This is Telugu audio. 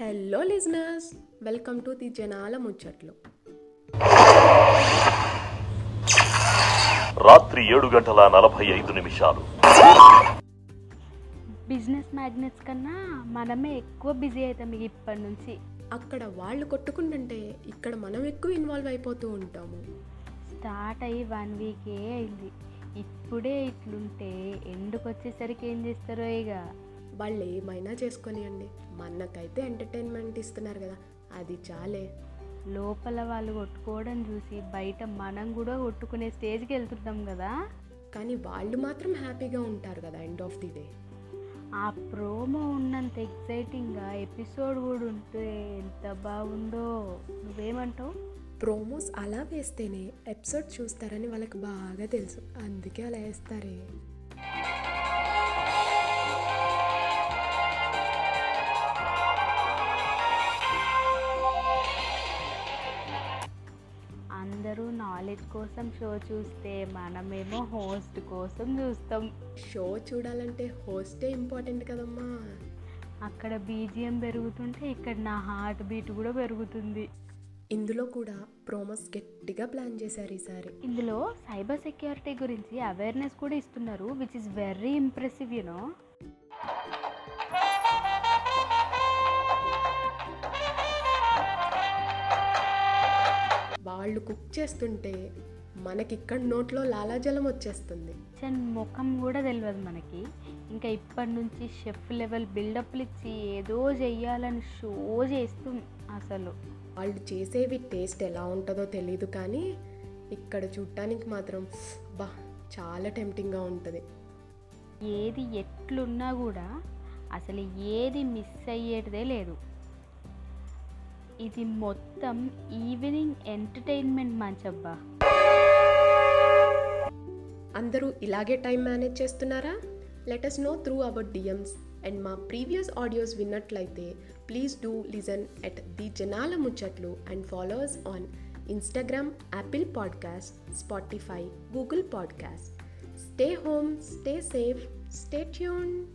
Hello listeners welcome to the Janala Muchatlu రాత్రి ఏడు గంటల నలభై ఐదు నిమిషాలు. బిజినెస్ మ్యాగ్నెట్స్ కన్నా మనమే ఎక్కువ బిజీ అవుతాం ఇక ఇప్పటి నుంచి. అక్కడ వాళ్ళు కొట్టుకుంటుంటే ఇక్కడ మనం ఎక్కువ ఇన్వాల్వ్ అయిపోతూ ఉంటాము. స్టార్ట్ అయ్యి వన్ వీకే అయింది. ఇప్పుడే ఇట్లుంటే ఎండుకు వచ్చేసరికి ఏం చేస్తారో ఇక వాళ్ళు ఏమైనా చేసుకొనియండి. మనకైతే ఎంటర్టైన్మెంట్ ఇస్తున్నారు కదా అది చాలే. లోపల వాళ్ళు కొట్టుకోవడం చూసి బయట మనం కూడా కొట్టుకునే స్టేజ్కి వెళ్తుంటాం కదా. కానీ వాళ్ళు మాత్రం హ్యాపీగా ఉంటారు కదా ఎండ్ ఆఫ్ ది డే ఆ ప్రోమో ఉన్నంత ఎక్సైటింగ్గా ఎపిసోడ్ కూడా ఉంటే ఎంత బాగుందో. నువ్వేమంటావు? ప్రోమోస్ అలా వేస్తేనే ఎపిసోడ్ చూస్తారని వాళ్ళకి బాగా తెలుసు. అందుకే అలా వేస్తారే. అందరూ నాలెడ్జ్ కోసం షో చూస్తే మనమేమో హోస్ట్ కోసం చూస్తాం. షో చూడాలంటే హోస్టే ఇంపార్టెంట్ కదమ్మా. అక్కడ బీజిఎం పెరుగుతుంటే ఇక్కడ నా హార్ట్ బీట్ కూడా పెరుగుతుంది. ఇందులో కూడా ప్రోమోస్ గట్టిగా ప్లాన్ చేశారు ఈసారి. ఇందులో సైబర్ సెక్యూరిటీ గురించి అవేర్నెస్ కూడా ఇస్తున్నారు which is very impressive you know వాళ్ళు కుక్ చేస్తుంటే మనకి ఇక్కడ నోట్లో లాలాజలం వచ్చేస్తుంది. ముఖం కూడా తెలియదు మనకి. ఇంకా ఇప్పటి నుంచి షెఫ్ లెవెల్ బిల్డప్లు ఇచ్చి ఏదో చెయ్యాలని షో చేస్తాం అసలు. వాళ్ళు చేసేవి టేస్ట్ ఎలా ఉంటుందో తెలియదు కానీ ఇక్కడ చూడటానికి మాత్రం బా చాలా టెంప్టింగ్గా ఉంటుంది. ఏది ఎట్లున్నా కూడా అసలు ఏది మిస్ అయ్యేటిదే లేదు. ఇది మొత్తం ఈవినింగ్ ఎంటర్టైన్మెంట్ మంచబ్బా అందరూ ఇలాగే టైం మేనేజ్ చేస్తున్నారా? Let us know through our DMs and మా previous audios విన్నట్లయితే please do listen at the Janala Muchatlu and followers on Instagram Apple podcast Spotify Google podcast stay home stay safe stay tune